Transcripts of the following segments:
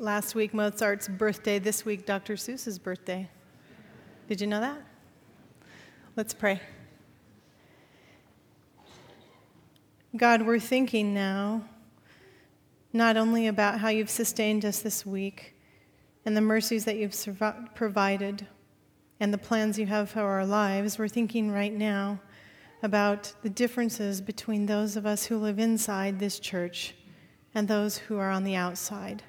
last week Mozart's birthday, this week Dr. Seuss's birthday. Did you know that? Let's pray. God, we're thinking now not only about how you've sustained us this week and the mercies that you've provided and the plans you have for our lives, we're thinking right now about the differences between those of us who live inside this church and those who are on the outside.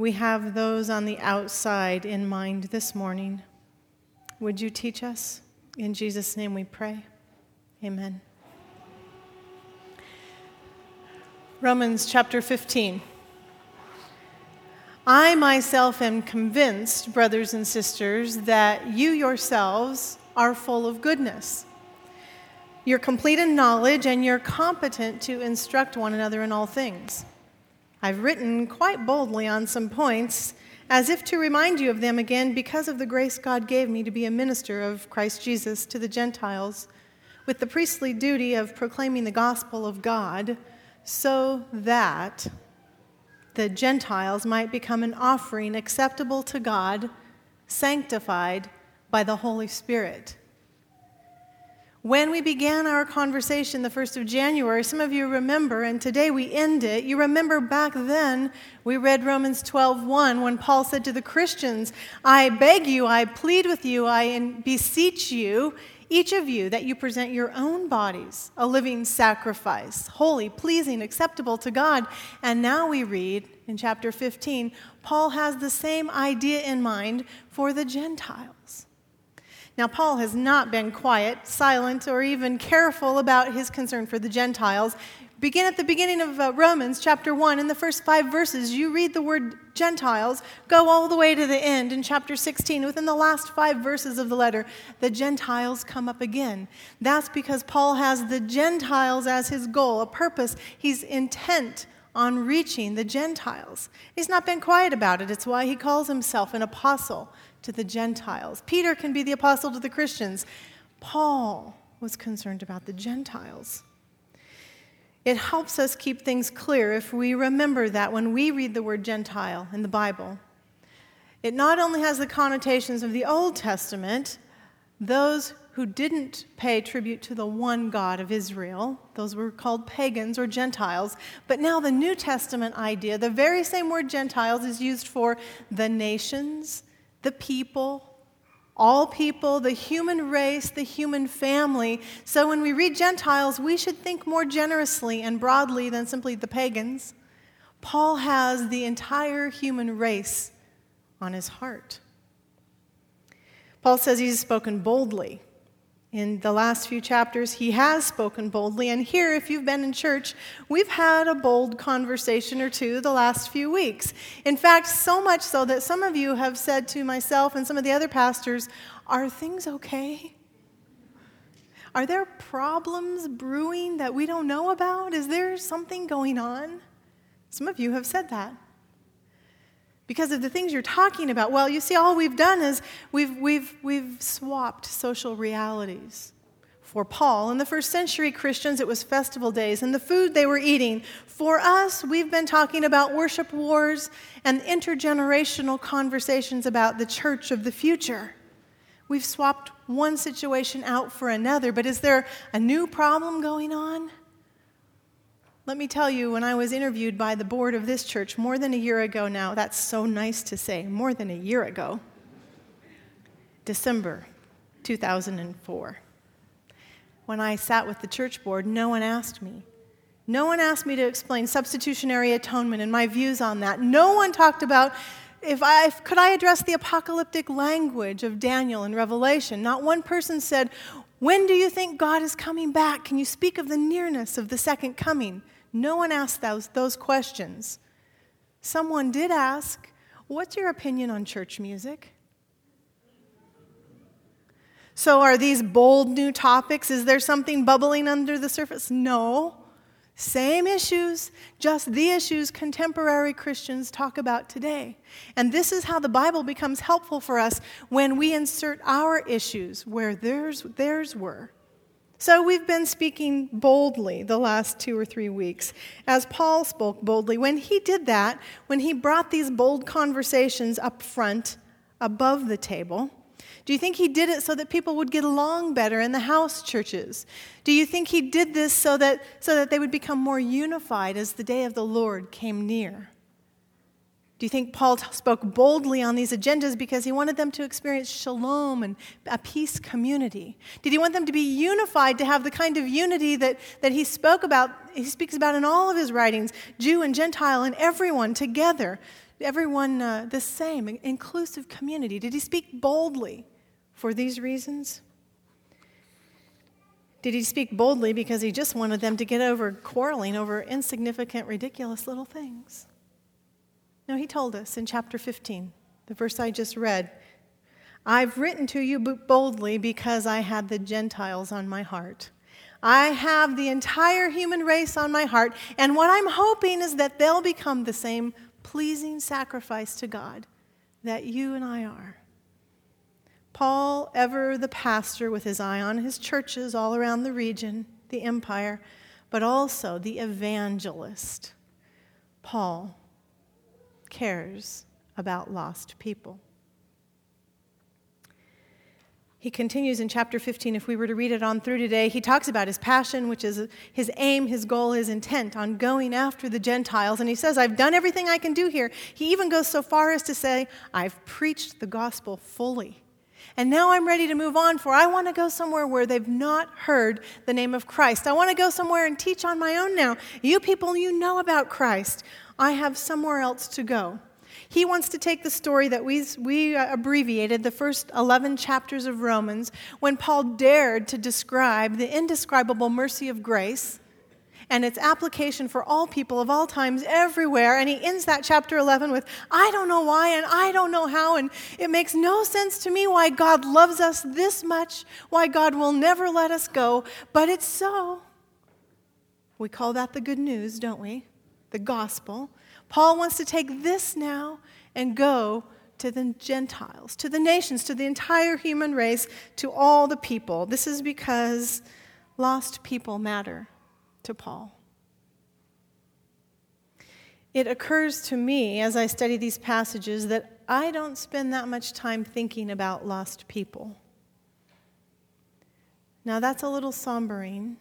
We have those on the outside in mind this morning. Would you teach us? In Jesus' name we pray. Amen. Romans chapter 15. I myself am convinced, brothers and sisters, that you yourselves are full of goodness. You're complete in knowledge and you're competent to instruct one another in all things. I've written quite boldly on some points as if to remind you of them again because of the grace God gave me to be a minister of Christ Jesus to the Gentiles with the priestly duty of proclaiming the gospel of God so that the Gentiles might become an offering acceptable to God, sanctified by the Holy Spirit. When we began our conversation the 1st of January, some of you remember, and today we end it. You remember back then we read Romans 12:1 when Paul said to the Christians, "I beg you, I plead with you, I beseech you, each of you that you present your own bodies a living sacrifice, holy, pleasing, acceptable to God." And now we read in chapter 15, Paul has the same idea in mind for the Gentiles. Now, Paul has not been quiet, silent, or even careful about his concern for the Gentiles. Begin at the beginning of uh, Romans chapter 1. In the first five verses, you read the word Gentiles, go all the way to the end in chapter 16. Within the last five verses of the letter, the Gentiles come up again. That's because Paul has the Gentiles as his goal, a purpose. He's intent on reaching the Gentiles. He's not been quiet about it. It's why he calls himself an apostle to the Gentiles. Peter can be the apostle to the Christians. Paul was concerned about the Gentiles. It helps us keep things clear if we remember that when we read the word Gentile in the Bible, it not only has the connotations of the Old Testament, those who didn't pay tribute to the one God of Israel, those were called pagans or Gentiles, but now the New Testament idea, the very same word Gentiles, is used for the nations, the people, all people, the human race, the human family. So when we read Gentiles, we should think more generously and broadly than simply the pagans. Paul has the entire human race on his heart. Paul says he's spoken boldly in the last few chapters, he has spoken boldly. And here, if you've been in church, we've had a bold conversation or two the last few weeks. In fact, so much so that some of you have said to myself and some of the other pastors, Are things okay? Are there problems brewing that we don't know about? Is there something going on? Some of you have said that because of the things you're talking about. Well, you see, all we've done is we've, we've, we've swapped social realities. For Paul, in the first century Christians, it was festival days and the food they were eating. For us, we've been talking about worship wars and intergenerational conversations about the church of the future. We've swapped one situation out for another, but is there a new problem going on? Let me tell you, when I was interviewed by the board of this church more than a year ago now, that's so nice to say, more than a year ago, December 2004. When I sat with the church board, no one asked me. No one asked me to explain substitutionary atonement and my views on that. No one talked about if I could I address the apocalyptic language of Daniel and Revelation. Not one person said, "When do you think God is coming back? Can you speak of the nearness of the second coming?" No one asked those, those questions. Someone did ask, What's your opinion on church music? So, are these bold new topics? Is there something bubbling under the surface? No. Same issues, just the issues contemporary Christians talk about today. And this is how the Bible becomes helpful for us when we insert our issues where theirs, theirs were. So we've been speaking boldly the last two or three weeks, as Paul spoke boldly. When he did that, when he brought these bold conversations up front, above the table, do you think he did it so that people would get along better in the house churches? Do you think he did this so that, so that they would become more unified as the day of the Lord came near? Do you think Paul spoke boldly on these agendas because he wanted them to experience shalom and a peace community? Did he want them to be unified to have the kind of unity that, that he spoke about, he speaks about in all of his writings, Jew and Gentile and everyone together, everyone uh, the same, inclusive community? Did he speak boldly for these reasons? Did he speak boldly because he just wanted them to get over quarreling over insignificant, ridiculous little things? No, he told us in chapter 15, the verse I just read I've written to you boldly because I had the Gentiles on my heart. I have the entire human race on my heart, and what I'm hoping is that they'll become the same pleasing sacrifice to God that you and I are. Paul, ever the pastor with his eye on his churches all around the region, the empire, but also the evangelist. Paul, cares about lost people. He continues in chapter 15. If we were to read it on through today, he talks about his passion, which is his aim, his goal, his intent on going after the Gentiles. And he says, I've done everything I can do here. He even goes so far as to say, I've preached the gospel fully. And now I'm ready to move on, for I want to go somewhere where they've not heard the name of Christ. I want to go somewhere and teach on my own now. You people, you know about Christ. I have somewhere else to go. He wants to take the story that we, we abbreviated, the first 11 chapters of Romans, when Paul dared to describe the indescribable mercy of grace and its application for all people of all times everywhere. And he ends that chapter 11 with, I don't know why and I don't know how, and it makes no sense to me why God loves us this much, why God will never let us go, but it's so. We call that the good news, don't we? the gospel. Paul wants to take this now and go to the Gentiles, to the nations, to the entire human race, to all the people. This is because lost people matter to Paul. It occurs to me as I study these passages that I don't spend that much time thinking about lost people. Now, that's a little sombering.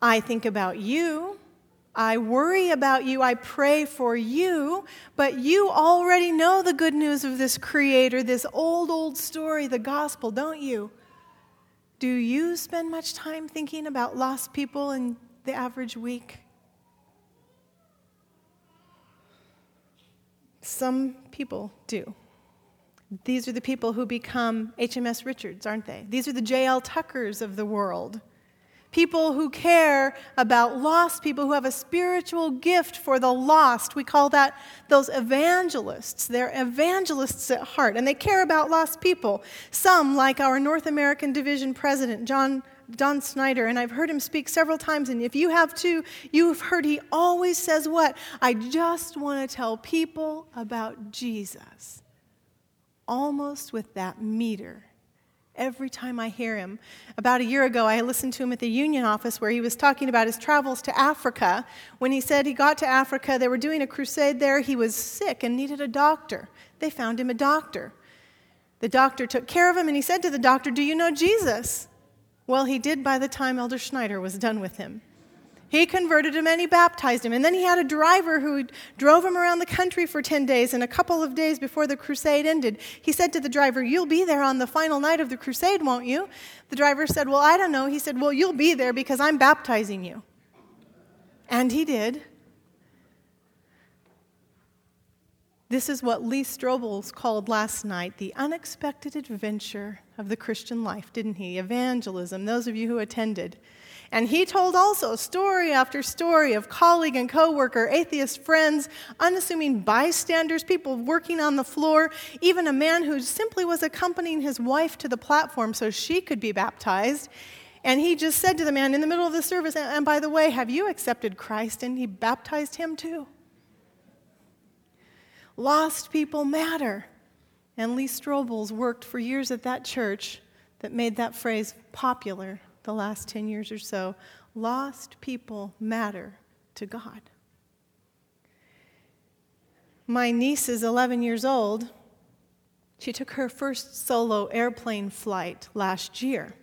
I think about you I worry about you, I pray for you, but you already know the good news of this Creator, this old, old story, the gospel, don't you? Do you spend much time thinking about lost people in the average week? Some people do. These are the people who become HMS Richards, aren't they? These are the J.L. Tuckers of the world people who care about lost people who have a spiritual gift for the lost. We call that those evangelists. They're evangelists at heart, and they care about lost people. Some, like our North American Division president, John. Don Schneider, and I've heard him speak several times, and if you have too, you've heard he always says what? I just want to tell people about Jesus. Almost with that meter every time I hear him. About a year ago, I listened to him at the union office where he was talking about his travels to Africa. When he said he got to Africa, they were doing a crusade there. He was sick and needed a doctor. They found him a doctor. The doctor took care of him and he said to the doctor, Do you know Jesus? Well, he did by the time Elder Schneider was done with him. He converted him and he baptized him. And then he had a driver who drove him around the country for 10 days. And a couple of days before the crusade ended, he said to the driver, You'll be there on the final night of the crusade, won't you? The driver said, Well, I don't know. He said, Well, you'll be there because I'm baptizing you. And he did. This is what Lee Strobel's called last night the unexpected adventure of the Christian life, didn't he? Evangelism, those of you who attended. And he told also story after story of colleague and coworker, atheist friends, unassuming bystanders, people working on the floor, even a man who simply was accompanying his wife to the platform so she could be baptized. And he just said to the man in the middle of the service, And by the way, have you accepted Christ? And he baptized him too. Lost people matter. And Lee Strobel's worked for years at that church that made that phrase popular the last 10 years or so. Lost people matter to God. My niece is 11 years old. She took her first solo airplane flight last year.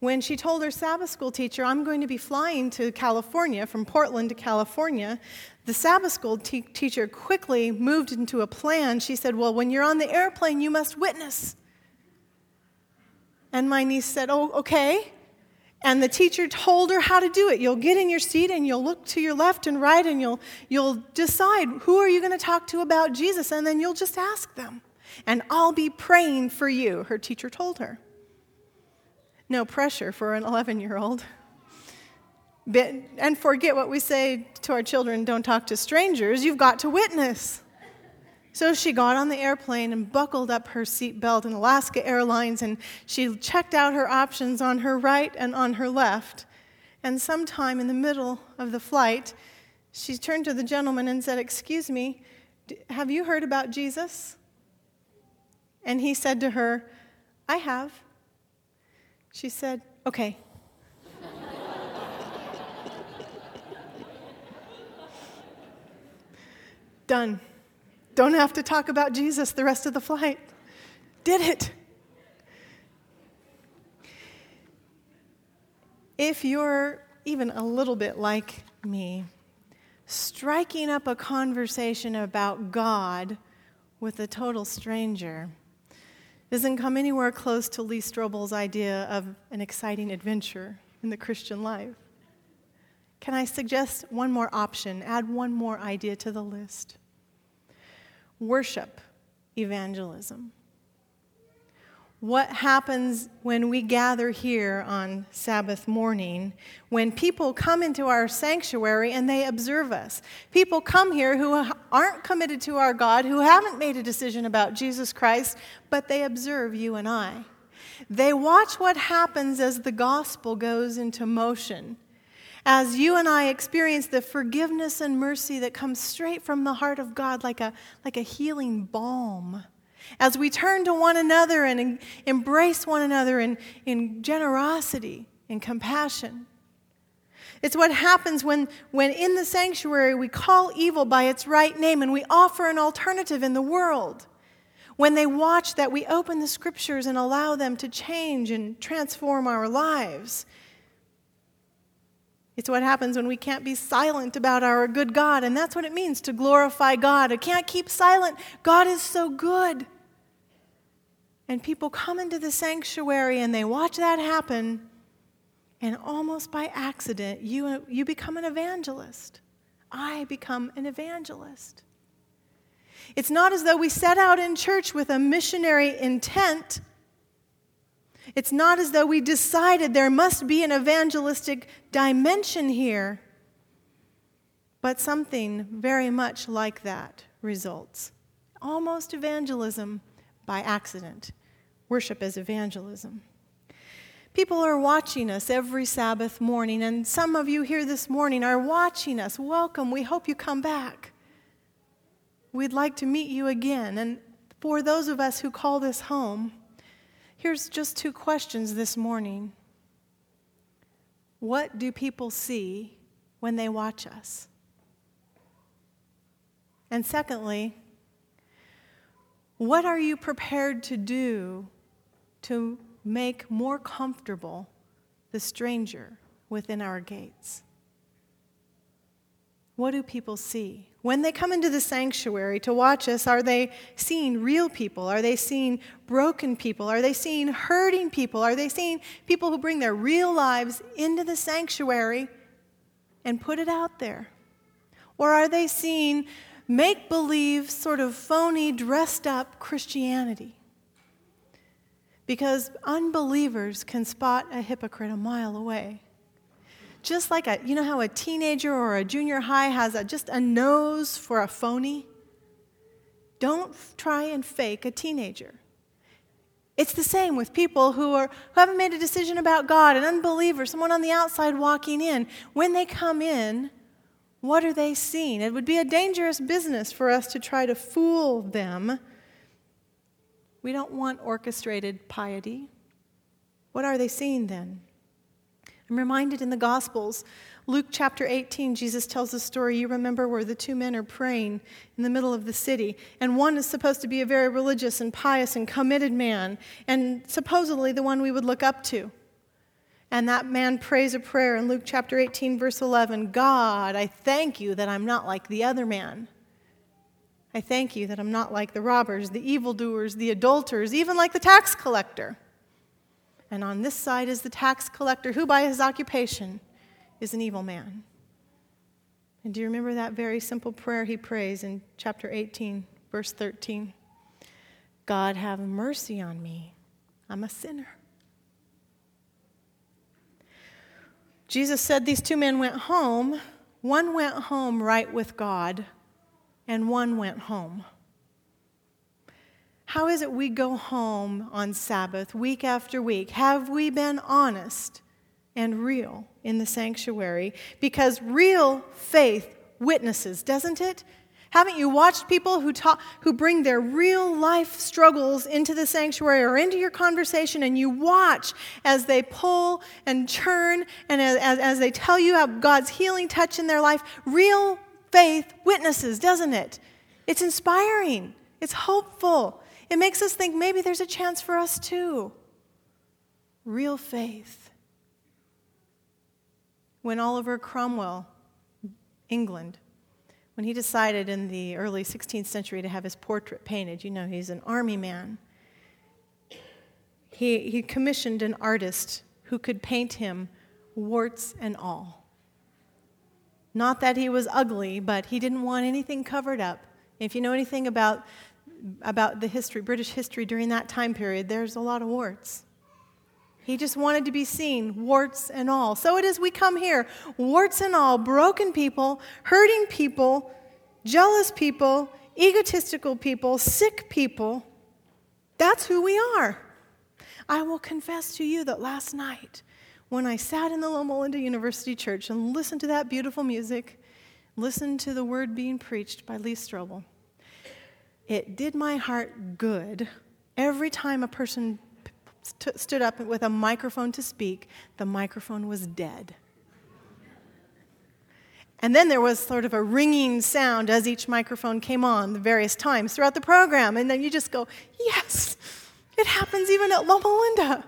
When she told her Sabbath school teacher, I'm going to be flying to California, from Portland to California, the Sabbath school te- teacher quickly moved into a plan. She said, Well, when you're on the airplane, you must witness. And my niece said, Oh, okay. And the teacher told her how to do it. You'll get in your seat and you'll look to your left and right and you'll, you'll decide who are you going to talk to about Jesus and then you'll just ask them. And I'll be praying for you, her teacher told her. No pressure for an 11 year old. And forget what we say to our children don't talk to strangers, you've got to witness. So she got on the airplane and buckled up her seatbelt in Alaska Airlines and she checked out her options on her right and on her left. And sometime in the middle of the flight, she turned to the gentleman and said, Excuse me, have you heard about Jesus? And he said to her, I have. She said, Okay. Done. Don't have to talk about Jesus the rest of the flight. Did it. If you're even a little bit like me, striking up a conversation about God with a total stranger doesn't come anywhere close to Lee Strobel's idea of an exciting adventure in the Christian life. Can I suggest one more option, add one more idea to the list? Worship evangelism. What happens when we gather here on Sabbath morning when people come into our sanctuary and they observe us? People come here who aren't committed to our God, who haven't made a decision about Jesus Christ, but they observe you and I. They watch what happens as the gospel goes into motion as you and I experience the forgiveness and mercy that comes straight from the heart of God like a, like a healing balm, as we turn to one another and embrace one another in, in generosity and compassion. It's what happens when, when in the sanctuary we call evil by its right name and we offer an alternative in the world. When they watch that we open the scriptures and allow them to change and transform our lives. It's what happens when we can't be silent about our good God, and that's what it means to glorify God. I can't keep silent. God is so good. And people come into the sanctuary and they watch that happen, and almost by accident, you, you become an evangelist. I become an evangelist. It's not as though we set out in church with a missionary intent it's not as though we decided there must be an evangelistic dimension here, but something very much like that results. Almost evangelism by accident. Worship as evangelism. People are watching us every Sabbath morning, and some of you here this morning are watching us. Welcome. We hope you come back. We'd like to meet you again. And for those of us who call this home, Here's just two questions this morning. What do people see when they watch us? And secondly, what are you prepared to do to make more comfortable the stranger within our gates? What do people see? When they come into the sanctuary to watch us, are they seeing real people? Are they seeing broken people? Are they seeing hurting people? Are they seeing people who bring their real lives into the sanctuary and put it out there? Or are they seeing make believe, sort of phony, dressed up Christianity? Because unbelievers can spot a hypocrite a mile away just like a, you know how a teenager or a junior high has a, just a nose for a phony? Don't try and fake a teenager. It's the same with people who, are, who haven't made a decision about God, an unbeliever, someone on the outside walking in. When they come in, what are they seeing? It would be a dangerous business for us to try to fool them. We don't want orchestrated piety. What are they seeing then? I'm reminded in the Gospels, Luke chapter 18, Jesus tells a story you remember where the two men are praying in the middle of the city. And one is supposed to be a very religious and pious and committed man, and supposedly the one we would look up to. And that man prays a prayer in Luke chapter 18, verse 11 God, I thank you that I'm not like the other man. I thank you that I'm not like the robbers, the evildoers, the adulterers, even like the tax collector. And on this side is the tax collector, who by his occupation is an evil man. And do you remember that very simple prayer he prays in chapter 18, verse 13? God, have mercy on me. I'm a sinner. Jesus said these two men went home. One went home right with God, and one went home. How is it we go home on Sabbath week after week? Have we been honest and real in the sanctuary? Because real faith witnesses, doesn't it? Haven't you watched people who, talk, who bring their real life struggles into the sanctuary or into your conversation, and you watch as they pull and churn and as, as, as they tell you how God's healing touch in their life? Real faith witnesses, doesn't it? It's inspiring, it's hopeful. It makes us think maybe there's a chance for us too. Real faith. When Oliver Cromwell, England, when he decided in the early 16th century to have his portrait painted, you know, he's an army man, he, he commissioned an artist who could paint him warts and all. Not that he was ugly, but he didn't want anything covered up. If you know anything about, about the history, British history during that time period, there's a lot of warts. He just wanted to be seen, warts and all. So it is we come here, warts and all, broken people, hurting people, jealous people, egotistical people, sick people. That's who we are. I will confess to you that last night, when I sat in the Loma Linda University Church and listened to that beautiful music, listened to the word being preached by Lee Strobel, it did my heart good every time a person st- stood up with a microphone to speak, the microphone was dead. And then there was sort of a ringing sound as each microphone came on the various times throughout the program. And then you just go, yes, it happens even at Loma Linda.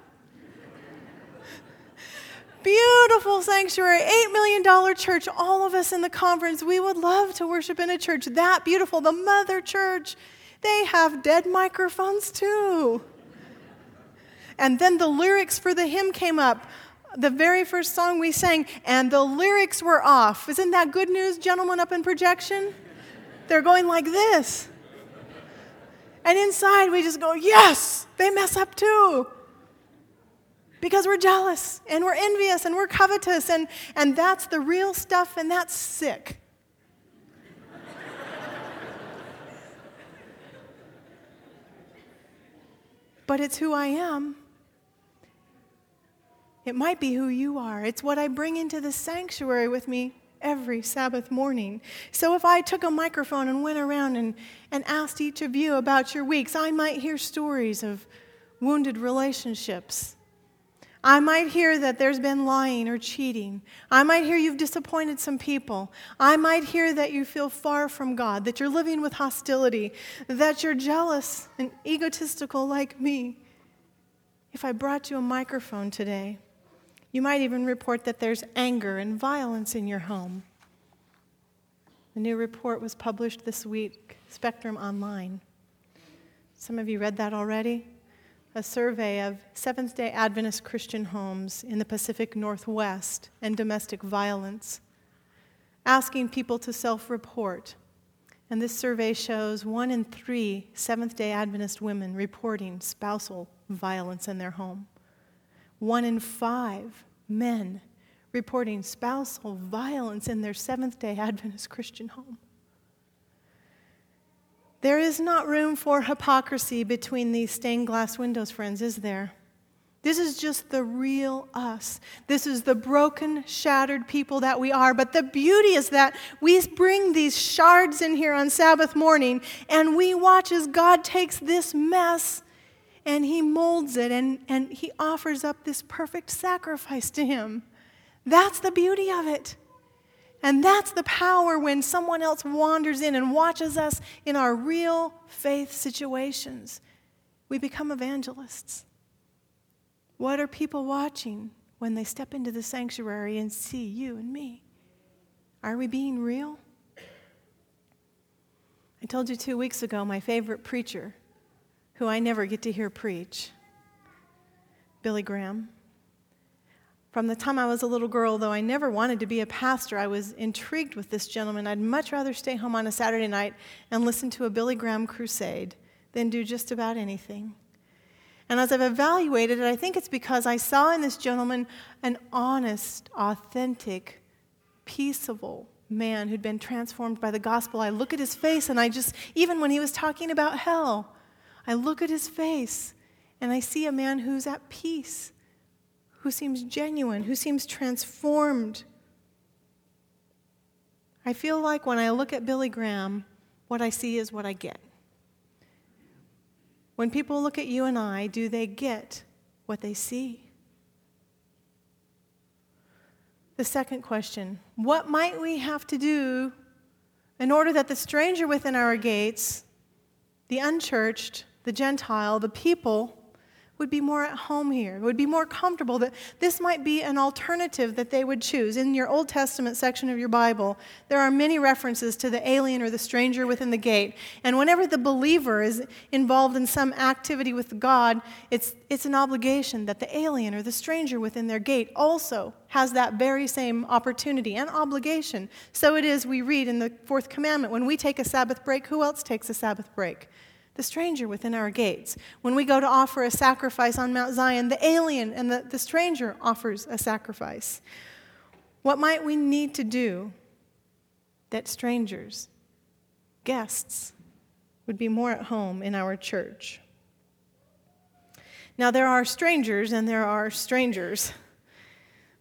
Beautiful sanctuary, $8 million church, all of us in the conference. We would love to worship in a church that beautiful. The mother church, they have dead microphones too. And then the lyrics for the hymn came up. The very first song we sang, and the lyrics were off. Isn't that good news, gentlemen up in projection? They're going like this. And inside we just go, yes, they mess up too. Because we're jealous and we're envious and we're covetous, and, and that's the real stuff, and that's sick. But it's who I am. It might be who you are. It's what I bring into the sanctuary with me every Sabbath morning. So if I took a microphone and went around and, and asked each of you about your weeks, I might hear stories of wounded relationships. I might hear that there's been lying or cheating. I might hear you've disappointed some people. I might hear that you feel far from God, that you're living with hostility, that you're jealous and egotistical like me. If I brought you a microphone today, you might even report that there's anger and violence in your home. A new report was published this week, Spectrum Online. Some of you read that already? A survey of Seventh day Adventist Christian homes in the Pacific Northwest and domestic violence, asking people to self report. And this survey shows one in three Seventh day Adventist women reporting spousal violence in their home one in five men reporting spousal violence in their Seventh day Adventist Christian home. There is not room for hypocrisy between these stained glass windows, friends, is there? This is just the real us. This is the broken, shattered people that we are. But the beauty is that we bring these shards in here on Sabbath morning and we watch as God takes this mess and he molds it and, and he offers up this perfect sacrifice to him. That's the beauty of it. And that's the power when someone else wanders in and watches us in our real faith situations. We become evangelists. What are people watching when they step into the sanctuary and see you and me? Are we being real? I told you two weeks ago my favorite preacher, who I never get to hear preach, Billy Graham. From the time I was a little girl, though I never wanted to be a pastor, I was intrigued with this gentleman. I'd much rather stay home on a Saturday night and listen to a Billy Graham crusade than do just about anything. And as I've evaluated it, I think it's because I saw in this gentleman an honest, authentic, peaceable man who'd been transformed by the gospel. I look at his face and I just, even when he was talking about hell, I look at his face and I see a man who's at peace who seems genuine, who seems transformed. I feel like when I look at Billy Graham, what I see is what I get. When people look at you and I, do they get what they see? The second question What might we have to do in order that the stranger within our gates, the unchurched, the Gentile, the people, would be more at home here, would be more comfortable, that this might be an alternative that they would choose. In your Old Testament section of your Bible, there are many references to the alien or the stranger within the gate. And whenever the believer is involved in some activity with God, it's, it's an obligation that the alien or the stranger within their gate also has that very same opportunity and obligation. So it is, we read in the fourth commandment when we take a Sabbath break, who else takes a Sabbath break? The stranger within our gates. When we go to offer a sacrifice on Mount Zion, the alien and the, the stranger offers a sacrifice. What might we need to do that strangers, guests, would be more at home in our church? Now, there are strangers and there are strangers.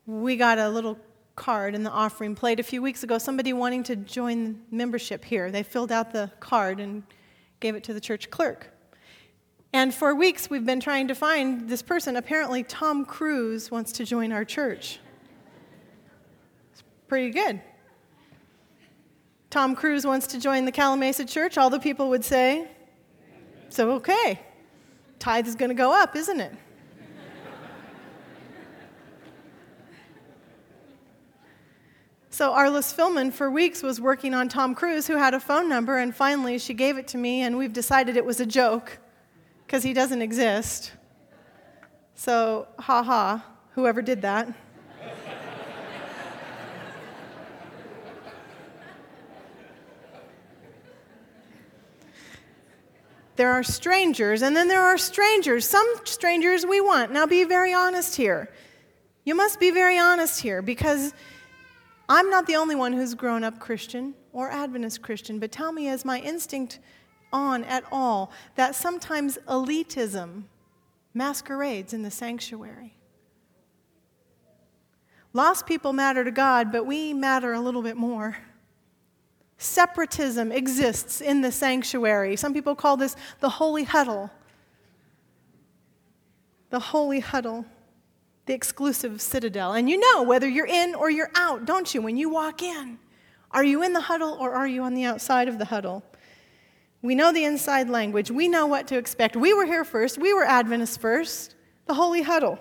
We got a little card in the offering plate a few weeks ago, somebody wanting to join membership here. They filled out the card and gave it to the church clerk. And for weeks, we've been trying to find this person. Apparently, Tom Cruise wants to join our church. It's pretty good. Tom Cruise wants to join the Calimesa church, all the people would say, so okay. Tithe is going to go up, isn't it? So Arliss Philman for weeks was working on Tom Cruise, who had a phone number, and finally she gave it to me, and we've decided it was a joke because he doesn't exist. So, ha ha, whoever did that. there are strangers, and then there are strangers. Some strangers we want. Now, be very honest here. You must be very honest here because I'm not the only one who's grown up Christian or Adventist Christian, but tell me, is my instinct on at all that sometimes elitism masquerades in the sanctuary? Lost people matter to God, but we matter a little bit more. Separatism exists in the sanctuary. Some people call this the holy huddle. The holy huddle the exclusive citadel. And you know whether you're in or you're out, don't you, when you walk in? Are you in the huddle or are you on the outside of the huddle? We know the inside language. We know what to expect. We were here first. We were Adventists first. The holy huddle.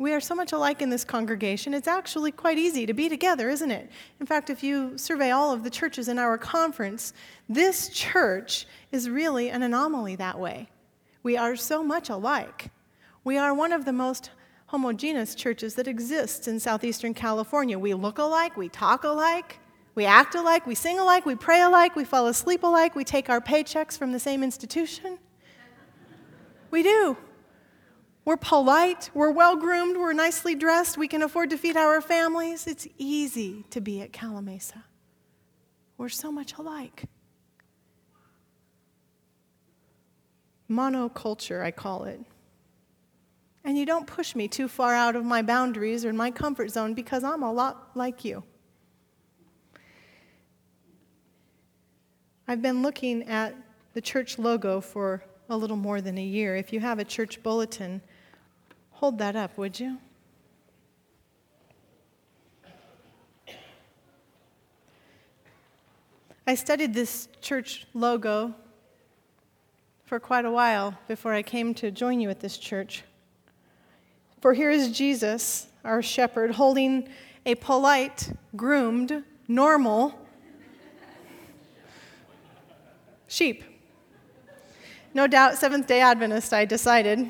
We are so much alike in this congregation, it's actually quite easy to be together, isn't it? In fact, if you survey all of the churches in our conference, this church is really an anomaly that way. We are so much alike. We are one of the most homogeneous churches that exists in southeastern California. We look alike, we talk alike, we act alike, we sing alike, we pray alike, we fall asleep alike, we take our paychecks from the same institution. We do. We're polite, we're well groomed, we're nicely dressed, we can afford to feed our families. It's easy to be at Calimesa. We're so much alike. Monoculture, I call it. And you don't push me too far out of my boundaries or my comfort zone because I'm a lot like you. I've been looking at the church logo for a little more than a year. If you have a church bulletin, hold that up, would you? I studied this church logo for quite a while before I came to join you at this church. For here is Jesus, our shepherd, holding a polite, groomed, normal sheep. No doubt, Seventh day Adventist, I decided.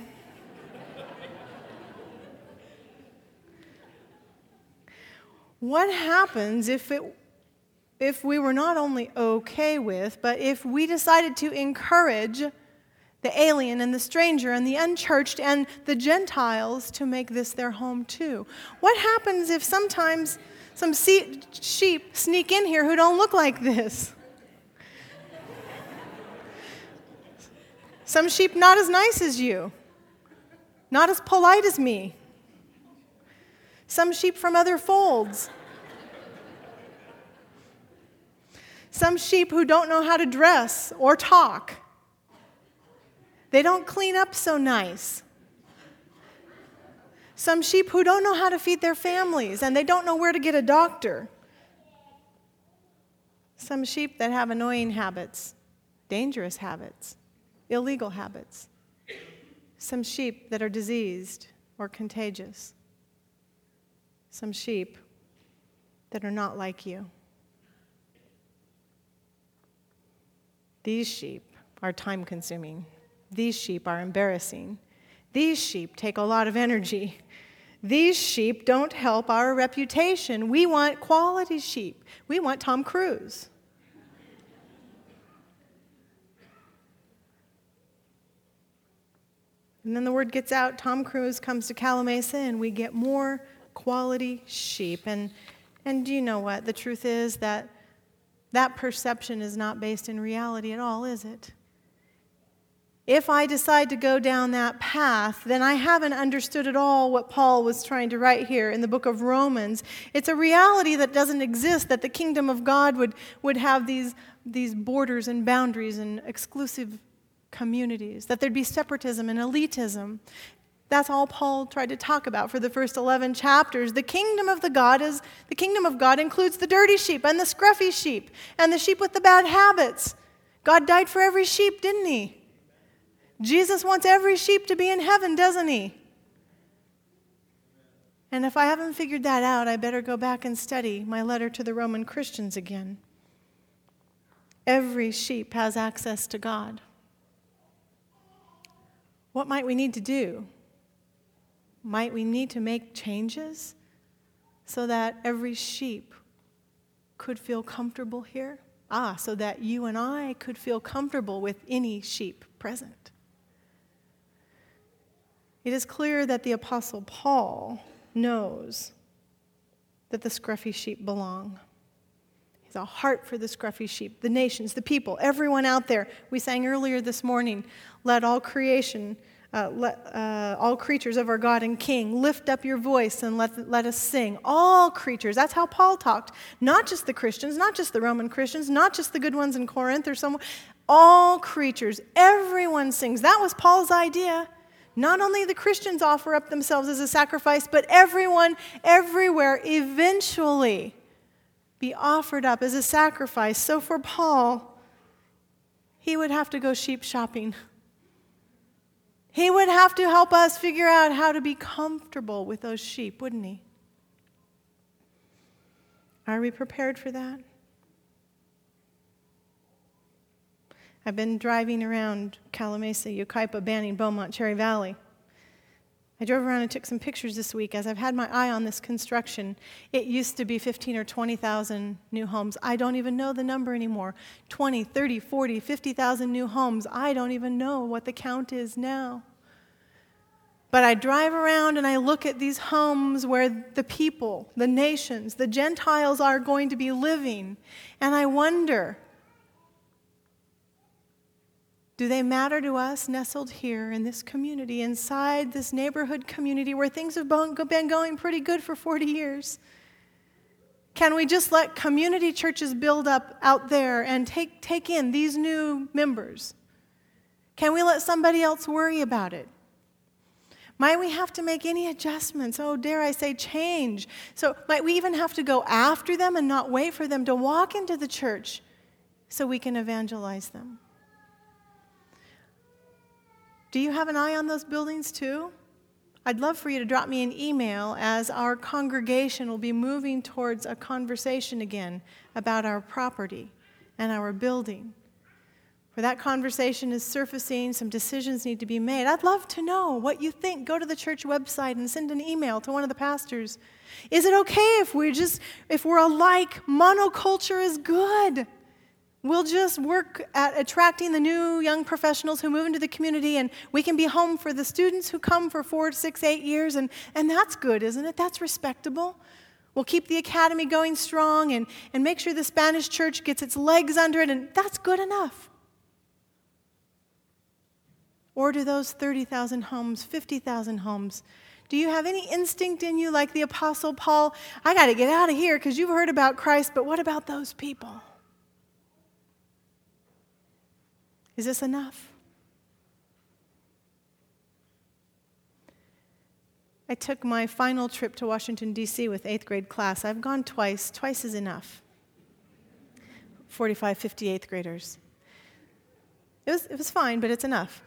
what happens if it if we were not only okay with, but if we decided to encourage the alien and the stranger and the unchurched and the Gentiles to make this their home too? What happens if sometimes some sheep sneak in here who don't look like this? Some sheep not as nice as you, not as polite as me. Some sheep from other folds Some sheep who don't know how to dress or talk. They don't clean up so nice. Some sheep who don't know how to feed their families and they don't know where to get a doctor. Some sheep that have annoying habits, dangerous habits, illegal habits. Some sheep that are diseased or contagious. Some sheep that are not like you. These sheep are time consuming. These sheep are embarrassing. These sheep take a lot of energy. These sheep don't help our reputation. We want quality sheep. We want Tom Cruise. And then the word gets out Tom Cruise comes to Calimesa, and we get more quality sheep. And, and do you know what? The truth is that that perception is not based in reality at all, is it? If I decide to go down that path, then I haven't understood at all what Paul was trying to write here in the book of Romans. It's a reality that doesn't exist, that the kingdom of God would, would have these, these borders and boundaries and exclusive communities, that there'd be separatism and elitism. That's all Paul tried to talk about for the first 11 chapters. The kingdom of the God is the kingdom of God includes the dirty sheep and the scruffy sheep and the sheep with the bad habits. God died for every sheep, didn't he? Jesus wants every sheep to be in heaven, doesn't he? And if I haven't figured that out, I better go back and study my letter to the Roman Christians again. Every sheep has access to God. What might we need to do? Might we need to make changes so that every sheep could feel comfortable here? Ah, so that you and I could feel comfortable with any sheep present. It is clear that the Apostle Paul knows that the scruffy sheep belong. He's a heart for the scruffy sheep, the nations, the people, everyone out there. We sang earlier this morning, let all creation uh, let, uh, all creatures of our God and King, lift up your voice and let, let us sing. All creatures. That's how Paul talked. Not just the Christians, not just the Roman Christians, not just the good ones in Corinth or somewhere. All creatures. Everyone sings. That was Paul's idea. Not only the Christians offer up themselves as a sacrifice, but everyone, everywhere, eventually be offered up as a sacrifice. So for Paul, he would have to go sheep shopping. He would have to help us figure out how to be comfortable with those sheep, wouldn't he? Are we prepared for that? I've been driving around Calimesa, Yucaipa, Banning, Beaumont, Cherry Valley. I drove around and took some pictures this week as I've had my eye on this construction. It used to be 15 or 20,000 new homes. I don't even know the number anymore. 20, 30, 40, 50,000 new homes. I don't even know what the count is now. But I drive around and I look at these homes where the people, the nations, the Gentiles are going to be living, and I wonder do they matter to us nestled here in this community, inside this neighborhood community where things have been going pretty good for 40 years? Can we just let community churches build up out there and take, take in these new members? Can we let somebody else worry about it? Might we have to make any adjustments? Oh, dare I say, change. So, might we even have to go after them and not wait for them to walk into the church so we can evangelize them. Do you have an eye on those buildings too? I'd love for you to drop me an email as our congregation will be moving towards a conversation again about our property and our building. Where that conversation is surfacing, some decisions need to be made. I'd love to know what you think. Go to the church website and send an email to one of the pastors. Is it okay if we're just if we're alike? Monoculture is good. We'll just work at attracting the new young professionals who move into the community, and we can be home for the students who come for four, six, eight years, and, and that's good, isn't it? That's respectable. We'll keep the academy going strong and, and make sure the Spanish church gets its legs under it, and that's good enough. Or do those 30,000 homes, 50,000 homes, do you have any instinct in you like the Apostle Paul? I got to get out of here because you've heard about Christ, but what about those people? Is this enough? I took my final trip to Washington, D.C. with eighth grade class. I've gone twice, twice is enough. 45, 50 eighth graders. It was, it was fine, but it's enough.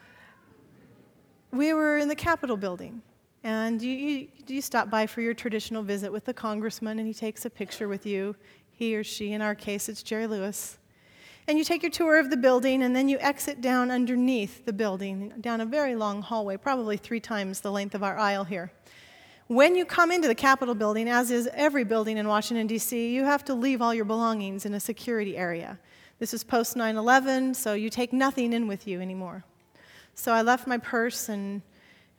We were in the Capitol building, and you, you, you stop by for your traditional visit with the congressman, and he takes a picture with you. He or she, in our case, it's Jerry Lewis. And you take your tour of the building, and then you exit down underneath the building, down a very long hallway, probably three times the length of our aisle here. When you come into the Capitol building, as is every building in Washington, D.C., you have to leave all your belongings in a security area. This is post 9 11, so you take nothing in with you anymore. So I left my purse and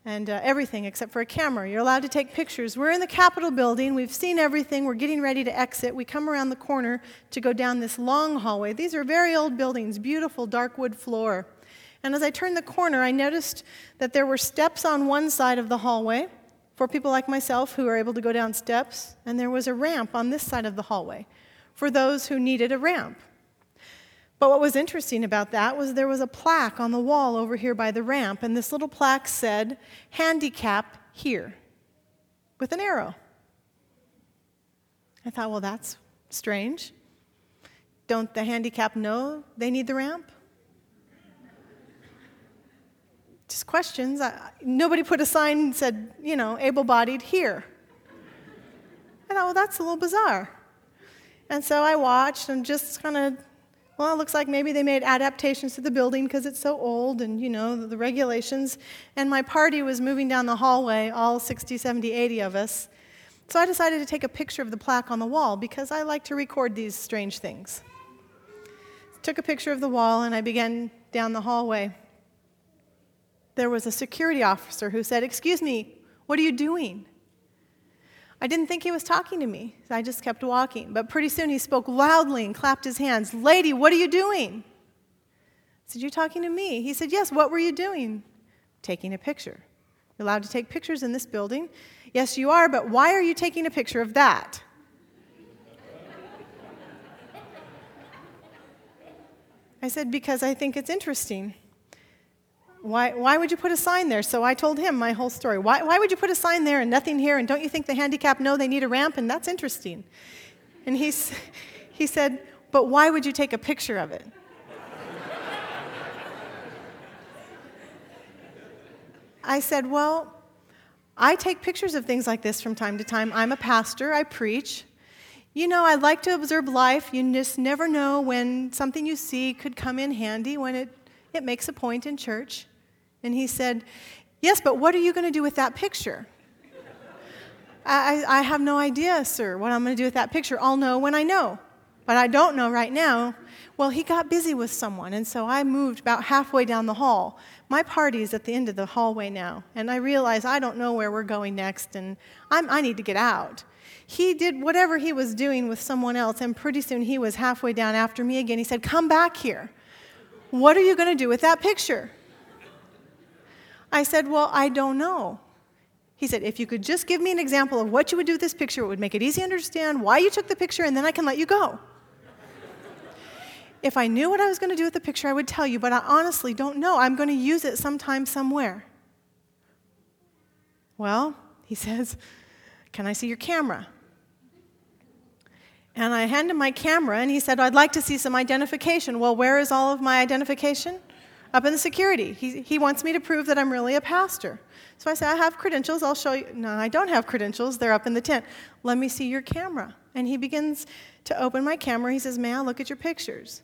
and uh, everything except for a camera. You're allowed to take pictures. We're in the Capitol building. We've seen everything. We're getting ready to exit. We come around the corner to go down this long hallway. These are very old buildings, beautiful dark wood floor. And as I turned the corner, I noticed that there were steps on one side of the hallway for people like myself who are able to go down steps, and there was a ramp on this side of the hallway for those who needed a ramp. But what was interesting about that was there was a plaque on the wall over here by the ramp, and this little plaque said, Handicap here, with an arrow. I thought, well, that's strange. Don't the handicapped know they need the ramp? Just questions. I, nobody put a sign said, you know, able bodied here. I thought, well, that's a little bizarre. And so I watched and just kind of well, it looks like maybe they made adaptations to the building because it's so old and, you know, the regulations. And my party was moving down the hallway, all 60, 70, 80 of us. So I decided to take a picture of the plaque on the wall because I like to record these strange things. Took a picture of the wall and I began down the hallway. There was a security officer who said, Excuse me, what are you doing? I didn't think he was talking to me. I just kept walking. But pretty soon he spoke loudly and clapped his hands. Lady, what are you doing? I said, You're talking to me. He said, Yes, what were you doing? Taking a picture. You're allowed to take pictures in this building. Yes, you are, but why are you taking a picture of that? I said, Because I think it's interesting. Why, why would you put a sign there? So I told him my whole story. Why, why would you put a sign there and nothing here? And don't you think the handicapped know they need a ramp? And that's interesting. And he's, he said, But why would you take a picture of it? I said, Well, I take pictures of things like this from time to time. I'm a pastor, I preach. You know, I like to observe life. You just never know when something you see could come in handy when it, it makes a point in church. And he said, Yes, but what are you going to do with that picture? I, I have no idea, sir, what I'm going to do with that picture. I'll know when I know, but I don't know right now. Well, he got busy with someone, and so I moved about halfway down the hall. My party's at the end of the hallway now, and I realize I don't know where we're going next, and I'm, I need to get out. He did whatever he was doing with someone else, and pretty soon he was halfway down after me again. He said, Come back here. What are you going to do with that picture? I said, Well, I don't know. He said, If you could just give me an example of what you would do with this picture, it would make it easy to understand why you took the picture, and then I can let you go. if I knew what I was going to do with the picture, I would tell you, but I honestly don't know. I'm going to use it sometime, somewhere. Well, he says, Can I see your camera? And I hand him my camera, and he said, I'd like to see some identification. Well, where is all of my identification? Up in the security. He, he wants me to prove that I'm really a pastor. So I say, I have credentials. I'll show you. No, I don't have credentials. They're up in the tent. Let me see your camera. And he begins to open my camera. He says, May I look at your pictures?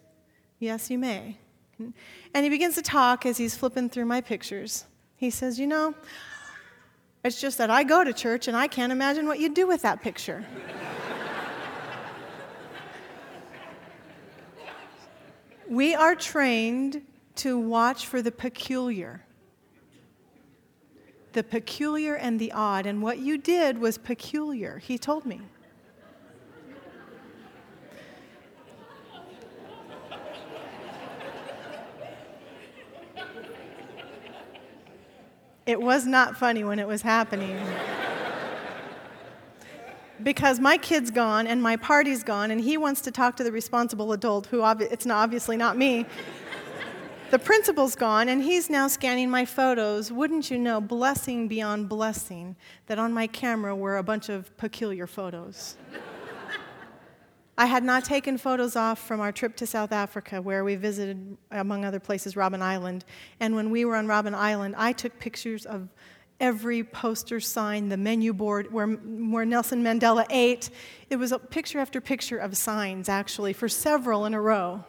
Yes, you may. And he begins to talk as he's flipping through my pictures. He says, You know, it's just that I go to church and I can't imagine what you'd do with that picture. we are trained to watch for the peculiar. The peculiar and the odd. And what you did was peculiar, he told me. It was not funny when it was happening. because my kid's gone and my party's gone, and he wants to talk to the responsible adult, who obvi- it's not, obviously not me. The principal's gone, and he's now scanning my photos. Wouldn't you know, blessing beyond blessing, that on my camera were a bunch of peculiar photos. I had not taken photos off from our trip to South Africa, where we visited, among other places, Robben Island. And when we were on Robben Island, I took pictures of every poster sign, the menu board where, where Nelson Mandela ate. It was a picture after picture of signs, actually, for several in a row.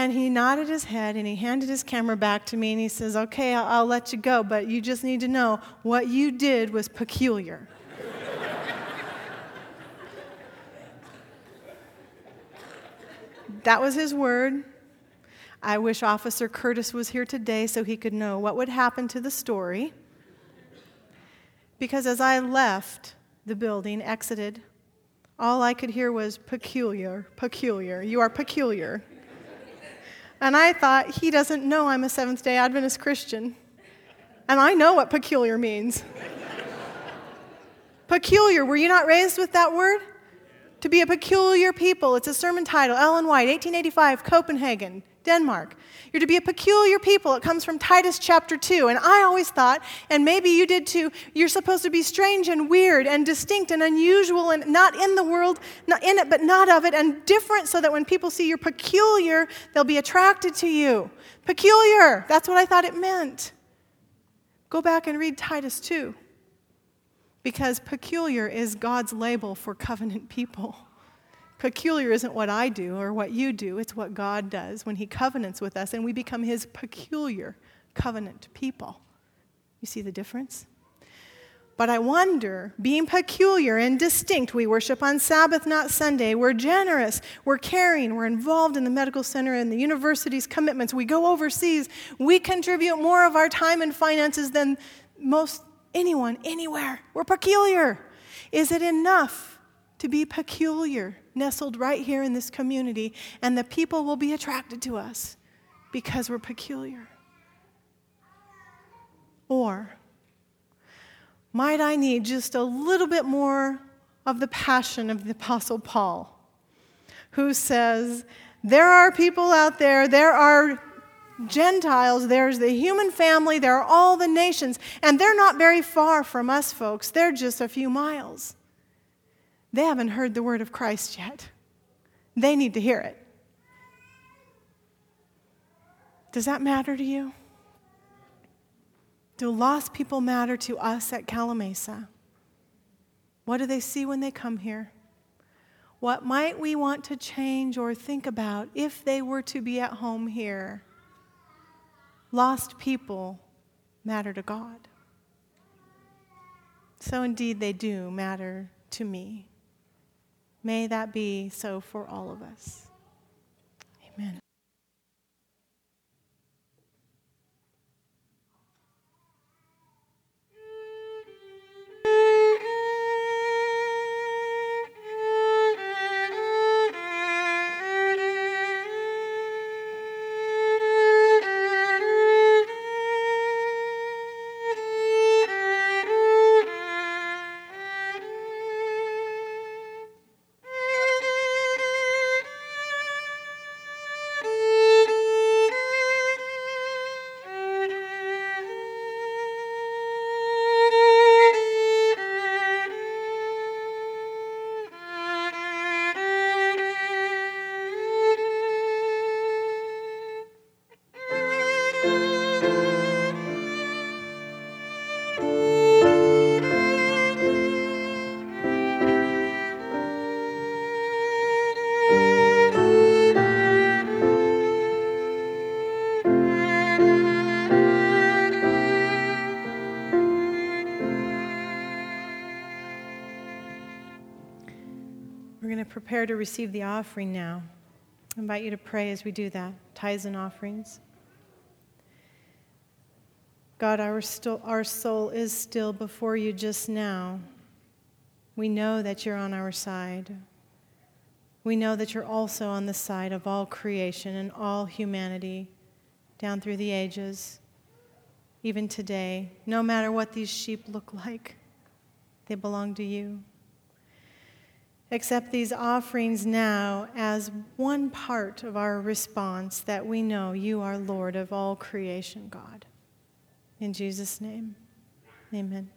And he nodded his head and he handed his camera back to me and he says, Okay, I'll, I'll let you go, but you just need to know what you did was peculiar. That was his word. I wish Officer Curtis was here today so he could know what would happen to the story. Because as I left the building, exited, all I could hear was peculiar, peculiar. You are peculiar. And I thought, he doesn't know I'm a Seventh day Adventist Christian. And I know what peculiar means. peculiar, were you not raised with that word? To be a peculiar people. It's a sermon title, Ellen White, 1885, Copenhagen, Denmark. You're to be a peculiar people. It comes from Titus chapter 2. And I always thought, and maybe you did too, you're supposed to be strange and weird and distinct and unusual and not in the world, not in it, but not of it, and different so that when people see you're peculiar, they'll be attracted to you. Peculiar. That's what I thought it meant. Go back and read Titus 2 because peculiar is God's label for covenant people. Peculiar isn't what I do or what you do, it's what God does when He covenants with us and we become His peculiar covenant people. You see the difference? But I wonder, being peculiar and distinct, we worship on Sabbath, not Sunday. We're generous, we're caring, we're involved in the medical center and the university's commitments. We go overseas, we contribute more of our time and finances than most anyone, anywhere. We're peculiar. Is it enough to be peculiar, nestled right here in this community, and the people will be attracted to us because we're peculiar? Or might I need just a little bit more of the passion of the Apostle Paul, who says, There are people out there, there are Gentiles, there's the human family, there are all the nations, and they're not very far from us, folks. They're just a few miles. They haven't heard the word of Christ yet. They need to hear it. Does that matter to you? Do lost people matter to us at Calimesa? What do they see when they come here? What might we want to change or think about if they were to be at home here? Lost people matter to God. So indeed, they do matter to me. May that be so for all of us. Amen. Receive the offering now, I invite you to pray as we do that tithes and offerings. God, our, still, our soul is still before you just now. We know that you're on our side. We know that you're also on the side of all creation and all humanity down through the ages, even today. No matter what these sheep look like, they belong to you. Accept these offerings now as one part of our response that we know you are Lord of all creation, God. In Jesus' name, amen.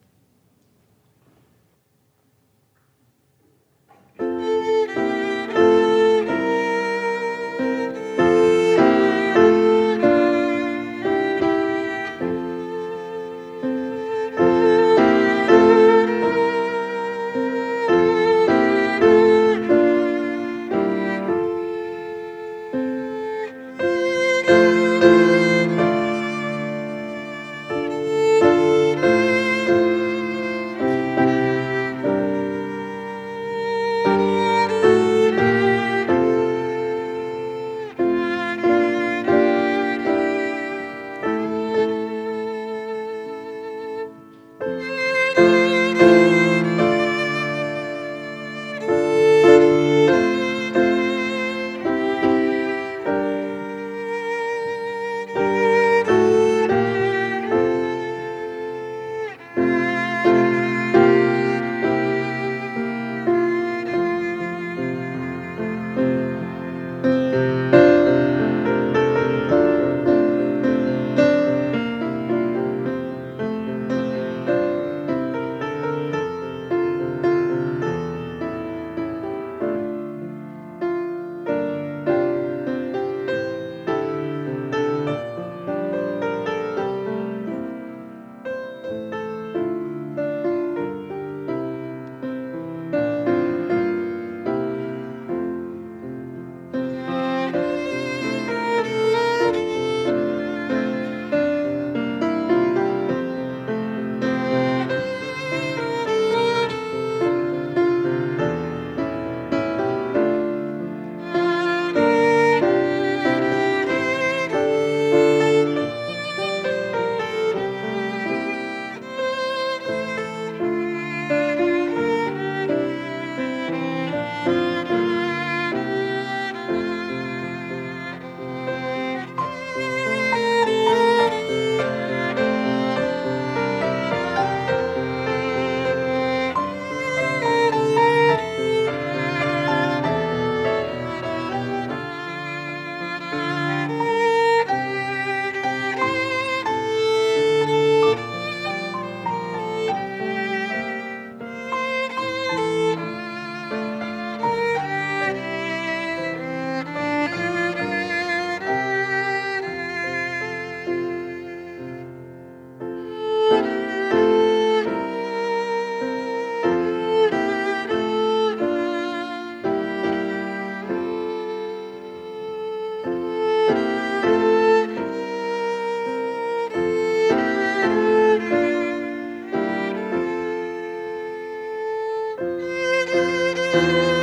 Invite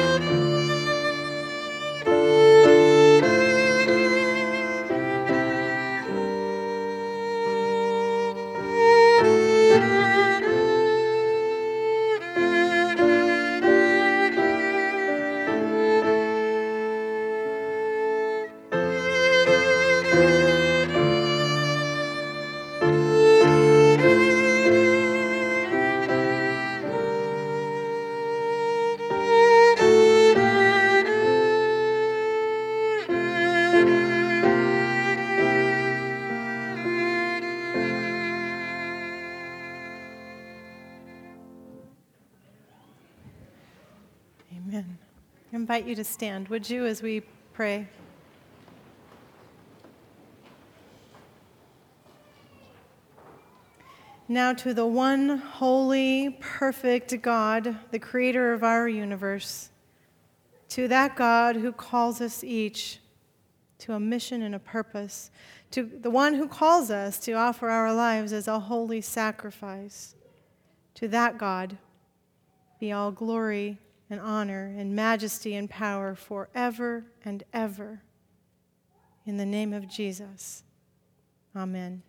you to stand, would you, as we pray? Now, to the one holy, perfect God, the creator of our universe, to that God who calls us each to a mission and a purpose, to the one who calls us to offer our lives as a holy sacrifice, to that God be all glory and honor and majesty and power forever and ever. In the name of Jesus, amen.